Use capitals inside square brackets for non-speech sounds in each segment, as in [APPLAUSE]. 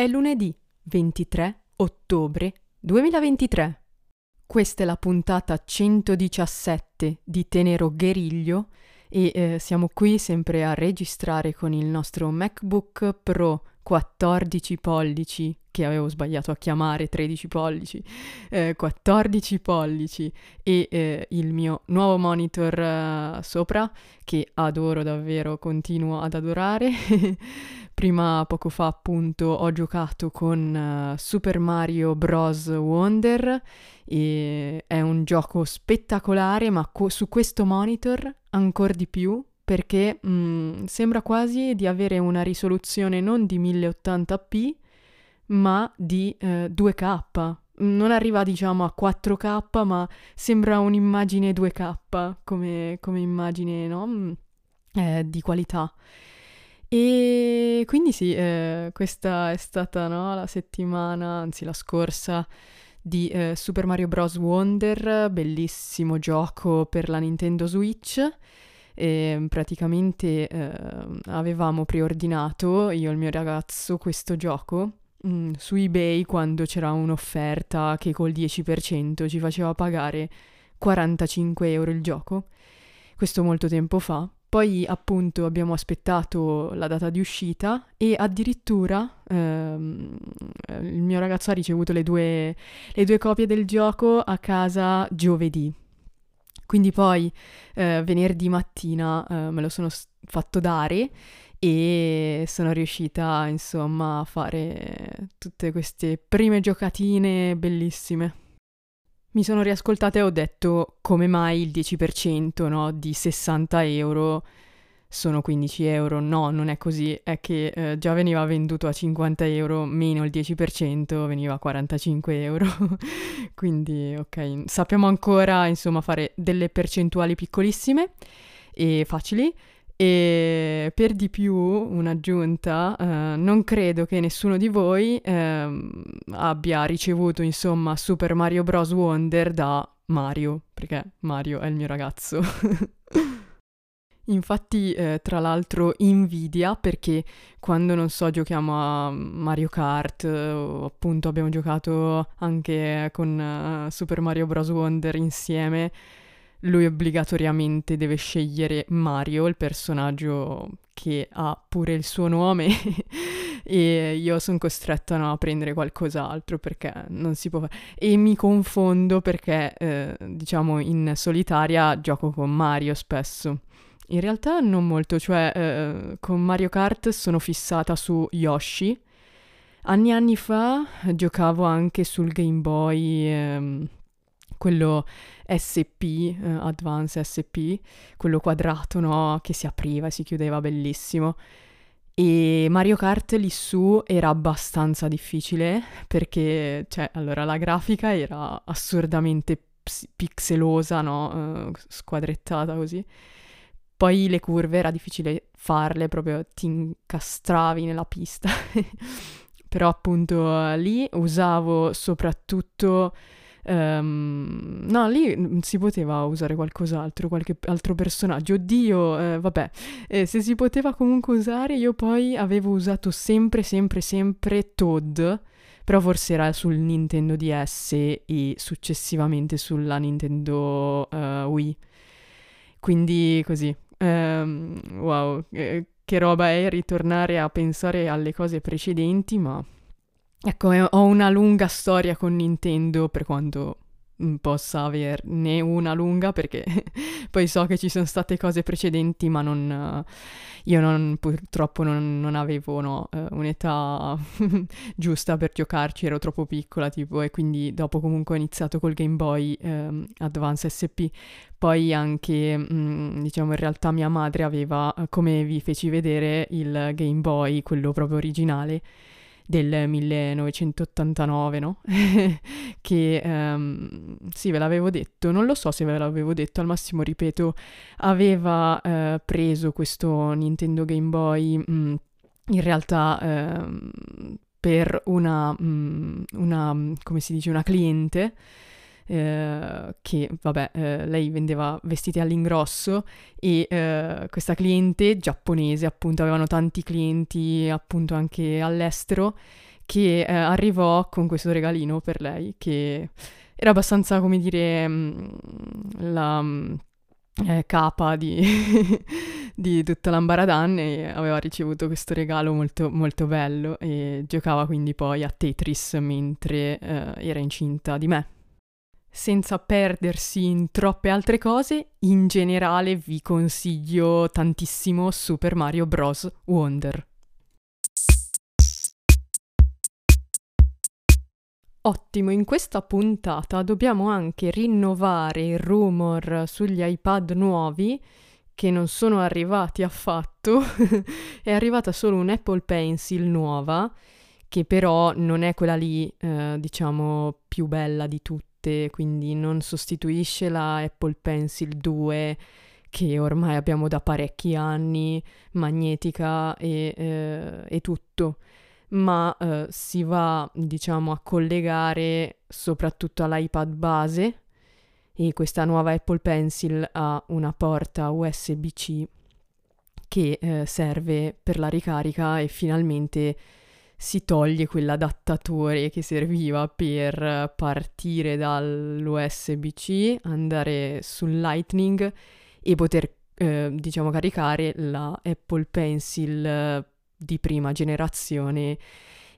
È lunedì 23 ottobre 2023. Questa è la puntata 117 di Tenero Gueriglio e eh, siamo qui sempre a registrare con il nostro MacBook Pro 14 pollici, che avevo sbagliato a chiamare 13 pollici, eh, 14 pollici e eh, il mio nuovo monitor uh, sopra, che adoro davvero, continuo ad adorare. [LAUGHS] Prima, poco fa appunto, ho giocato con uh, Super Mario Bros. Wonder e è un gioco spettacolare, ma co- su questo monitor ancora di più perché mh, mm, sembra quasi di avere una risoluzione non di 1080p, ma di eh, 2K. Non arriva diciamo a 4K, ma sembra un'immagine 2K come, come immagine no? Mm, eh, di qualità. E quindi sì, eh, questa è stata no, la settimana, anzi la scorsa, di eh, Super Mario Bros. Wonder, bellissimo gioco per la Nintendo Switch e praticamente eh, avevamo preordinato io e il mio ragazzo questo gioco mh, mm, su eBay quando c'era un'offerta che col 10% ci faceva pagare 45 euro il gioco. Questo molto tempo fa. Poi appunto abbiamo aspettato la data di uscita e addirittura ehm, il mio ragazzo ha ricevuto le due, le due copie del gioco a casa giovedì. Quindi poi eh, venerdì mattina eh, me lo sono fatto dare e sono riuscita insomma a fare tutte queste prime giocatine bellissime. Mi sono riascoltata e ho detto come mai il 10% no, di 60 euro sono 15 euro. No, non è così, è che eh, già veniva venduto a 50 euro, meno il 10% veniva a 45 euro. [LAUGHS] Quindi, ok, sappiamo ancora, insomma, fare delle percentuali piccolissime e facili. E per di più, un'aggiunta, eh, non credo che nessuno di voi eh, abbia ricevuto, insomma, Super Mario Bros. Wonder da Mario, perché Mario è il mio ragazzo. [LAUGHS] Infatti, eh, tra l'altro, invidia perché quando non so, giochiamo a Mario Kart, o appunto abbiamo giocato anche con uh, Super Mario Bros. Wonder insieme, lui obbligatoriamente deve scegliere Mario, il personaggio che ha pure il suo nome, [LAUGHS] e io sono costretta no, a prendere qualcos'altro perché non si può fare. E mi confondo perché, eh, diciamo, in solitaria gioco con Mario spesso. In realtà non molto, cioè eh, con Mario Kart sono fissata su Yoshi. Anni anni fa giocavo anche sul Game Boy, ehm, quello SP, eh, Advance SP, quello quadrato, no? Che si apriva e si chiudeva, bellissimo. E Mario Kart lì su era abbastanza difficile perché, cioè, allora la grafica era assurdamente ps- pixelosa, no? Uh, squadrettata così. Poi le curve era difficile farle, proprio ti incastravi nella pista. [LAUGHS] Però appunto lì usavo soprattutto... Um, no, lì si poteva usare qualcos'altro, qualche altro personaggio. Oddio, eh, vabbè, eh, se si poteva comunque usare, io poi avevo usato sempre, sempre, sempre Toad, però forse era sul Nintendo DS e successivamente sulla Nintendo uh, Wii. Quindi così, Um, wow, eh, che roba è ritornare a pensare alle cose precedenti, ma ecco, eh, ho una lunga storia con Nintendo per quanto possa averne una lunga perché [LAUGHS] poi so che ci sono state cose precedenti ma non, io non, purtroppo non, non avevo no, eh, un'età [LAUGHS] giusta per giocarci, ero troppo piccola tipo e quindi dopo comunque ho iniziato col Game Boy eh, Advance SP, poi anche mh, mm, diciamo in realtà mia madre aveva come vi feci vedere il Game Boy, quello proprio originale del 1989, no? [LAUGHS] che um, sì, ve l'avevo detto, non lo so se ve l'avevo detto, al massimo ripeto, aveva uh, preso questo Nintendo Game Boy mh, mm, in realtà uh, per una, mh, mm, una, come si dice, una cliente eh, che vabbè, eh, lei vendeva vestiti all'ingrosso e eh, questa cliente giapponese, appunto, avevano tanti clienti appunto anche all'estero che eh, arrivò con questo regalino per lei che era abbastanza, come dire, mm, la mm, eh, capa di, [LAUGHS] di tutta l'Ambaradan e aveva ricevuto questo regalo molto, molto bello e giocava quindi poi a Tetris mentre eh, era incinta di me. Senza perdersi in troppe altre cose, in generale vi consiglio tantissimo Super Mario Bros. Wonder. Ottimo, in questa puntata dobbiamo anche rinnovare il rumor sugli iPad nuovi che non sono arrivati affatto. [LAUGHS] è arrivata solo un Apple Pencil nuova, che però non è quella lì, eh, diciamo, più bella di tutte, quindi non sostituisce la Apple Pencil 2 che ormai abbiamo da parecchi anni, magnetica e, eh, e tutto. Ma eh, si va, diciamo, a collegare soprattutto all'iPad base e questa nuova Apple Pencil ha una porta USB-C che eh, serve per la ricarica e finalmente si toglie quell'adattatore che serviva per partire dall'USB-C, andare sul Lightning e poter eh, diciamo caricare la Apple Pencil di prima generazione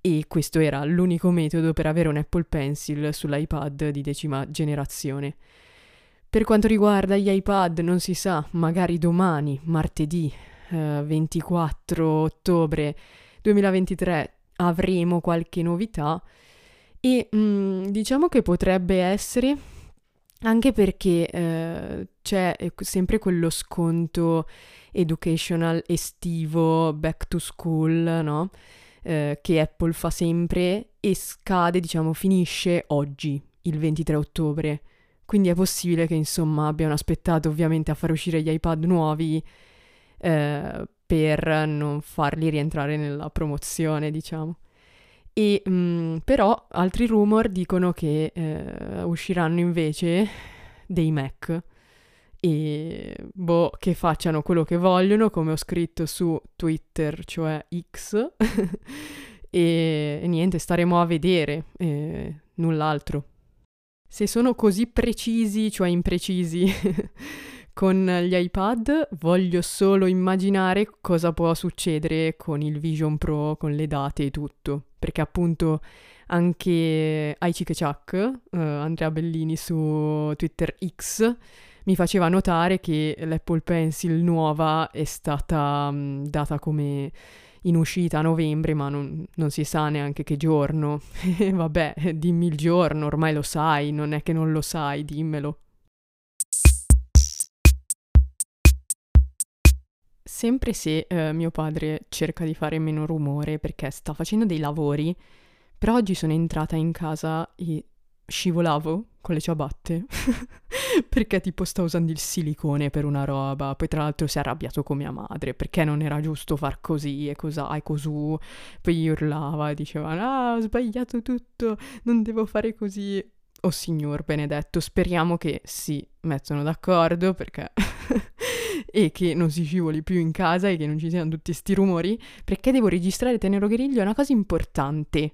e questo era l'unico metodo per avere un Apple Pencil sull'iPad di decima generazione. Per quanto riguarda gli iPad, non si sa, magari domani, martedì eh, 24 ottobre 2023, avremo qualche novità e mh, mm, diciamo che potrebbe essere anche perché eh, c'è sempre quello sconto educational estivo, back to school, no? Eh, che Apple fa sempre e scade, diciamo, finisce oggi, il 23 ottobre. Quindi è possibile che, insomma, abbiano aspettato ovviamente a far uscire gli iPad nuovi eh, per non farli rientrare nella promozione, diciamo. E mh, mm, però altri rumor dicono che eh, usciranno invece dei Mac e boh, che facciano quello che vogliono, come ho scritto su Twitter, cioè X. [LAUGHS] e, niente, staremo a vedere, e null'altro. Se sono così precisi, cioè imprecisi, [LAUGHS] con gli iPad, voglio solo immaginare cosa può succedere con il Vision Pro, con le date e tutto. Perché appunto anche Aichi Chuck, uh, Andrea Bellini su Twitter X, mi faceva notare che l'Apple Pencil nuova è stata um, data come in uscita a novembre, ma non, non si sa neanche che giorno. [LAUGHS] Vabbè, dimmi il giorno, ormai lo sai, non è che non lo sai, dimmelo. Sempre se eh, mio padre cerca di fare meno rumore perché sta facendo dei lavori, però oggi sono entrata in casa e scivolavo con le ciabatte [LAUGHS] perché tipo sta usando il silicone per una roba, poi tra l'altro si è arrabbiato con mia madre perché non era giusto far così e cos'ha e cosù, poi urlava e diceva ah ho sbagliato tutto, non devo fare così. Oh signor benedetto, speriamo che si mettano d'accordo perché [LAUGHS] [LAUGHS] e che non si scivoli più in casa e che non ci siano tutti questi rumori, perché devo registrare Tenero Griglio è una cosa importante.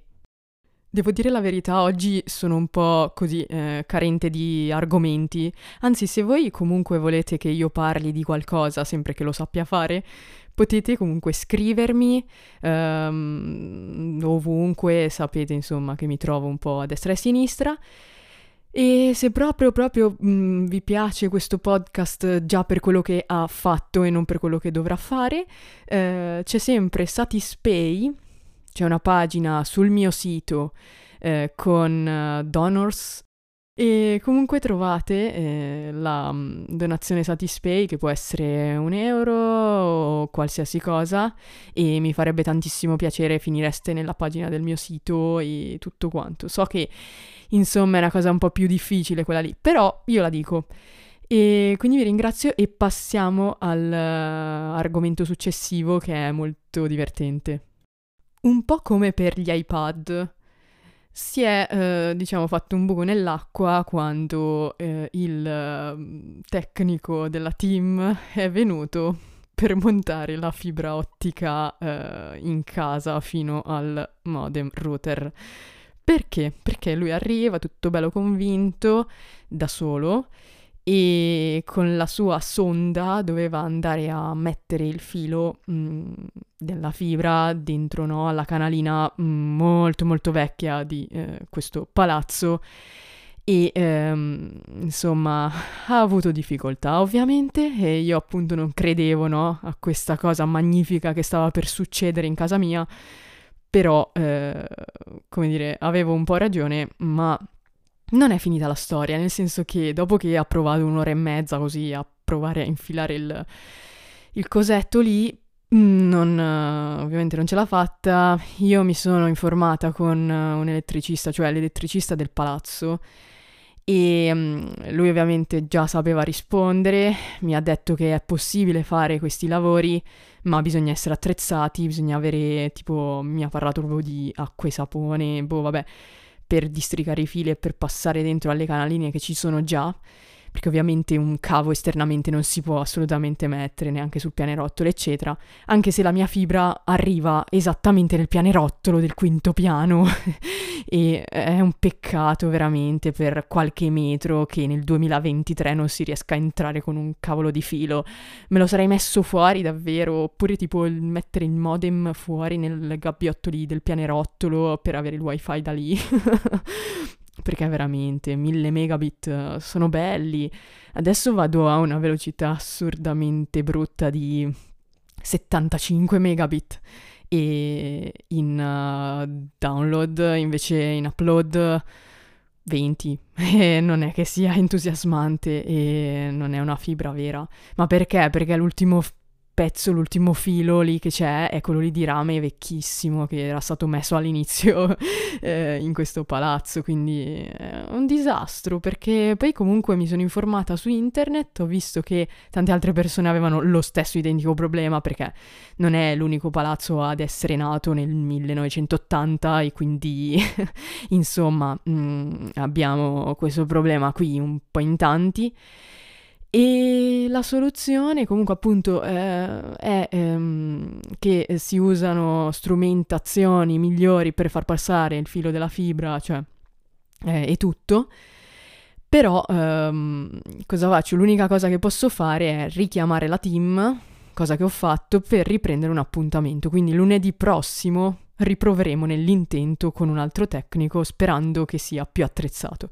Devo dire la verità, oggi sono un po' così eh, carente di argomenti, anzi se voi comunque volete che io parli di qualcosa, sempre che lo sappia fare, potete comunque scrivermi um, ovunque, sapete insomma che mi trovo un po' a destra e a sinistra. E se proprio, proprio mh, mm, vi piace questo podcast già per quello che ha fatto e non per quello che dovrà fare, eh, c'è sempre Satispay c'è una pagina sul mio sito eh, con uh, donors e comunque trovate eh, la um, donazione Satispay che può essere un euro o qualsiasi cosa e mi farebbe tantissimo piacere finireste nella pagina del mio sito e tutto quanto. So che insomma è una cosa un po' più difficile quella lì, però io la dico. E quindi vi ringrazio e passiamo all'argomento uh, successivo che è molto divertente. Un po' come per gli iPad, si è, eh, diciamo, fatto un buco nell'acqua quando eh, il eh, tecnico della team è venuto per montare la fibra ottica eh, in casa fino al modem router. Perché? Perché lui arriva tutto bello convinto da solo e con la sua sonda doveva andare a mettere il filo mh, mm, della fibra dentro no, alla canalina mh, mm, molto molto vecchia di eh, questo palazzo. E ehm, insomma ha avuto difficoltà ovviamente e io appunto non credevo no, a questa cosa magnifica che stava per succedere in casa mia. Però eh, come dire avevo un po' ragione ma non è finita la storia, nel senso che dopo che ha provato un'ora e mezza così a provare a infilare il, il cosetto lì, mm, non, ovviamente non ce l'ha fatta. Io mi sono informata con un elettricista, cioè l'elettricista del palazzo, e um, lui ovviamente già sapeva rispondere, mi ha detto che è possibile fare questi lavori, ma bisogna essere attrezzati, bisogna avere tipo, mi ha parlato proprio di acqua e sapone, boh vabbè per districare i fili e per passare dentro alle canaline che ci sono già perché ovviamente un cavo esternamente non si può assolutamente mettere neanche sul pianerottolo, eccetera, anche se la mia fibra arriva esattamente nel pianerottolo del quinto piano [LAUGHS] e è un peccato veramente per qualche metro che nel 2023 non si riesca a entrare con un cavolo di filo. Me lo sarei messo fuori davvero, oppure tipo il mettere il modem fuori nel gabbiotto lì del pianerottolo per avere il wifi da lì. [LAUGHS] perché veramente 1000 megabit sono belli. Adesso vado a una velocità assurdamente brutta di 75 megabit e in uh, download invece in upload 20 [LAUGHS] e non è che sia entusiasmante e non è una fibra vera. Ma perché? Perché l'ultimo pezzo, l'ultimo filo lì che c'è è quello lì di rame vecchissimo che era stato messo all'inizio [LAUGHS] eh, in questo palazzo, quindi è un disastro perché poi comunque mi sono informata su internet, ho visto che tante altre persone avevano lo stesso identico problema perché non è l'unico palazzo ad essere nato nel 1980 e quindi [LAUGHS] insomma mh, mm, abbiamo questo problema qui un po' in tanti. E la soluzione comunque appunto eh, è ehm, che si usano strumentazioni migliori per far passare il filo della fibra, cioè eh, è tutto. Però ehm, cosa faccio? L'unica cosa che posso fare è richiamare la team, cosa che ho fatto, per riprendere un appuntamento. Quindi lunedì prossimo riproveremo nell'intento con un altro tecnico sperando che sia più attrezzato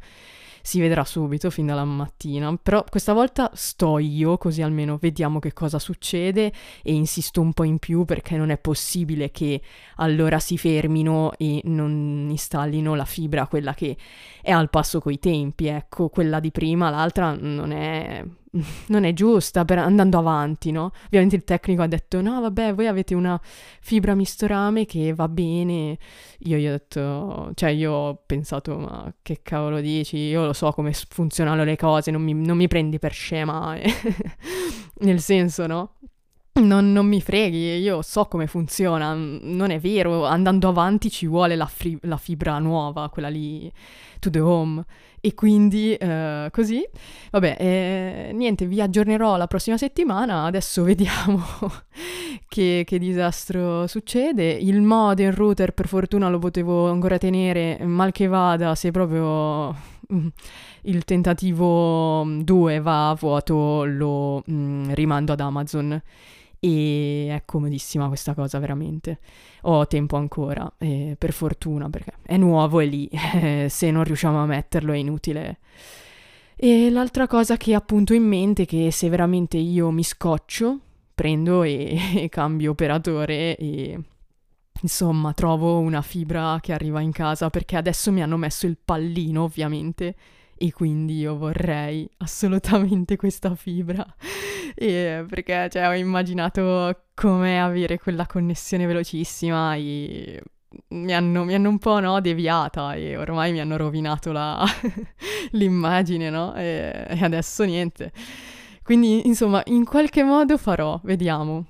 si vedrà subito fin dalla mattina, però questa volta sto io così almeno vediamo che cosa succede e insisto un po' in più perché non è possibile che allora si fermino e non installino la fibra, quella che è al passo coi tempi, ecco, quella di prima, l'altra non è non è giusta per, andando avanti, no? Ovviamente il tecnico ha detto no, vabbè, voi avete una fibra misto rame che va bene. Io gli ho detto, cioè io ho pensato, ma che cavolo dici? Io lo so come funzionano le cose, non mi, non mi prendi per scema, eh. [LAUGHS] nel senso, no? Non, non, mi freghi, io so come funziona, non è vero, andando avanti ci vuole la, fri- la fibra nuova, quella lì to the home. E quindi eh, così, vabbè, eh, niente, vi aggiornerò la prossima settimana, adesso [LAUGHS] vediamo che, che, disastro succede. Il modem router per fortuna lo potevo ancora tenere, mal che vada, se proprio mm, il tentativo 2 va a vuoto lo mm, rimando ad Amazon e è comodissima questa cosa veramente. Ho tempo ancora, eh, per fortuna, perché è nuovo e lì, [LAUGHS] se non riusciamo a metterlo è inutile. E l'altra cosa che appunto in mente è che se veramente io mi scoccio, prendo e, e [LAUGHS] cambio operatore e insomma trovo una fibra che arriva in casa perché adesso mi hanno messo il pallino ovviamente e quindi io vorrei assolutamente questa fibra e perché cioè, ho immaginato come avere quella connessione velocissima e mi hanno, mi hanno un po' no, deviata e ormai mi hanno rovinato la, [LAUGHS] l'immagine, no? E, e adesso niente. Quindi, insomma, in qualche modo farò, vediamo.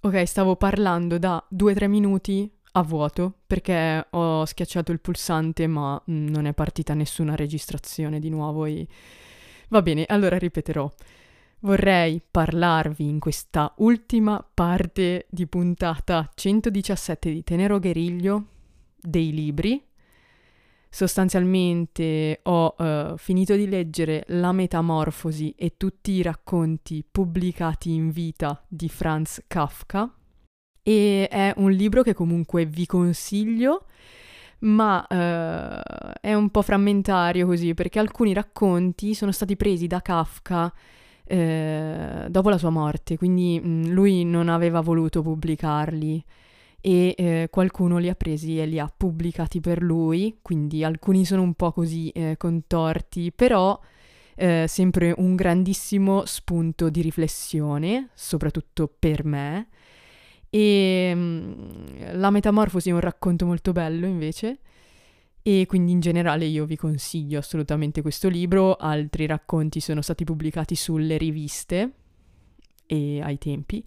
Ok, stavo parlando da 2-3 minuti a vuoto perché ho schiacciato il pulsante ma mm, non è partita nessuna registrazione di nuovo e Va bene, allora ripeterò. Vorrei parlarvi in questa ultima parte di puntata 117 di Tenero Gueriglio dei libri. Sostanzialmente ho uh, finito di leggere La Metamorfosi e tutti i racconti pubblicati in vita di Franz Kafka e è un libro che comunque vi consiglio ma uh, è un po' frammentario così perché alcuni racconti sono stati presi da Kafka eh, dopo la sua morte, quindi mh, mm, lui non aveva voluto pubblicarli e eh, qualcuno li ha presi e li ha pubblicati per lui, quindi alcuni sono un po' così eh, contorti, però eh, sempre un grandissimo spunto di riflessione, soprattutto per me. E mm, La Metamorfosi è un racconto molto bello invece. E quindi in generale io vi consiglio assolutamente questo libro, altri racconti sono stati pubblicati sulle riviste e ai tempi.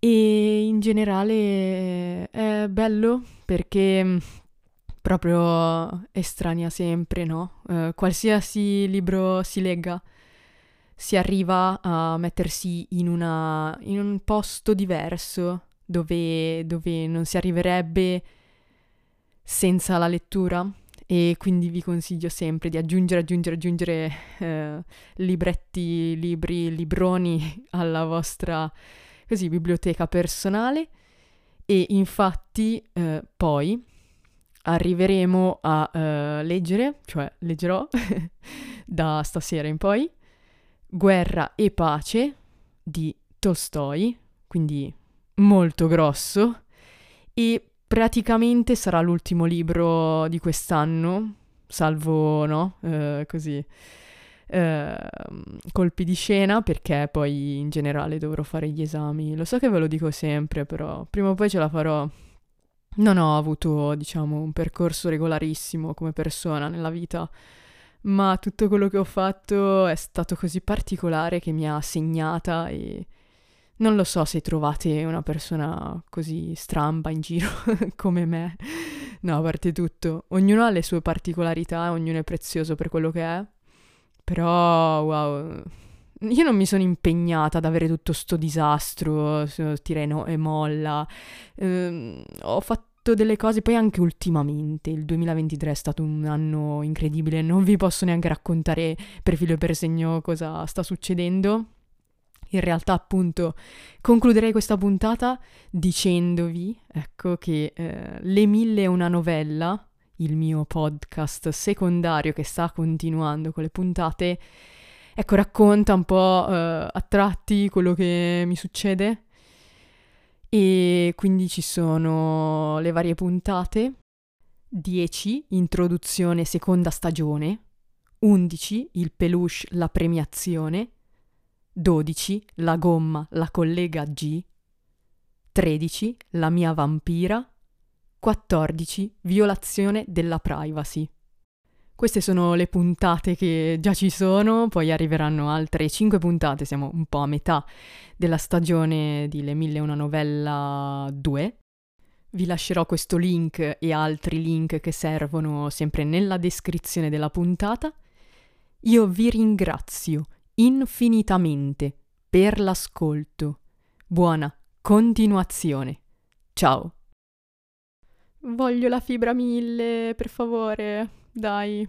E in generale è bello perché mm, proprio estranea sempre, no? Uh, qualsiasi libro si legga si arriva a mettersi in, una, in un posto diverso dove, dove non si arriverebbe senza la lettura. E quindi vi consiglio sempre di aggiungere, aggiungere, aggiungere eh, libretti, libri, libroni [LAUGHS] alla vostra così, biblioteca personale. E infatti eh, poi arriveremo a uh, leggere, cioè leggerò [LAUGHS] da stasera in poi, Guerra e pace di Tolstoi, quindi molto grosso, e praticamente sarà l'ultimo libro di quest'anno, salvo, no? Eh, così. Eh, colpi di scena perché poi in generale dovrò fare gli esami. Lo so che ve lo dico sempre, però prima o poi ce la farò. Non ho avuto, diciamo, un percorso regolarissimo come persona nella vita, ma tutto quello che ho fatto è stato così particolare che mi ha segnata e non lo so se trovate una persona così stramba in giro [LAUGHS] come me. No, a parte tutto, ognuno ha le sue particolarità, ognuno è prezioso per quello che è. Però, wow, io non mi sono impegnata ad avere tutto sto disastro, tira e molla. Eh, ho fatto delle cose, poi anche ultimamente, il 2023 è stato un anno incredibile, non vi posso neanche raccontare per filo e per segno cosa sta succedendo in realtà appunto concluderei questa puntata dicendovi, ecco, che eh, Le mille e una novella, il mio podcast secondario che sta continuando con le puntate, ecco, racconta un po' eh, a tratti quello che mi succede. E quindi ci sono le varie puntate. 10, introduzione seconda stagione. 11, il peluche, la premiazione. 12. La gomma, la collega G. 13. La mia vampira. 14. Violazione della privacy. Queste sono le puntate che già ci sono, poi arriveranno altre 5 puntate, siamo un po' a metà della stagione di Le Mille una novella 2. Vi lascerò questo link e altri link che servono sempre nella descrizione della puntata. Io vi ringrazio infinitamente per l'ascolto. Buona continuazione. Ciao. Voglio la fibra mille, per favore. Dai.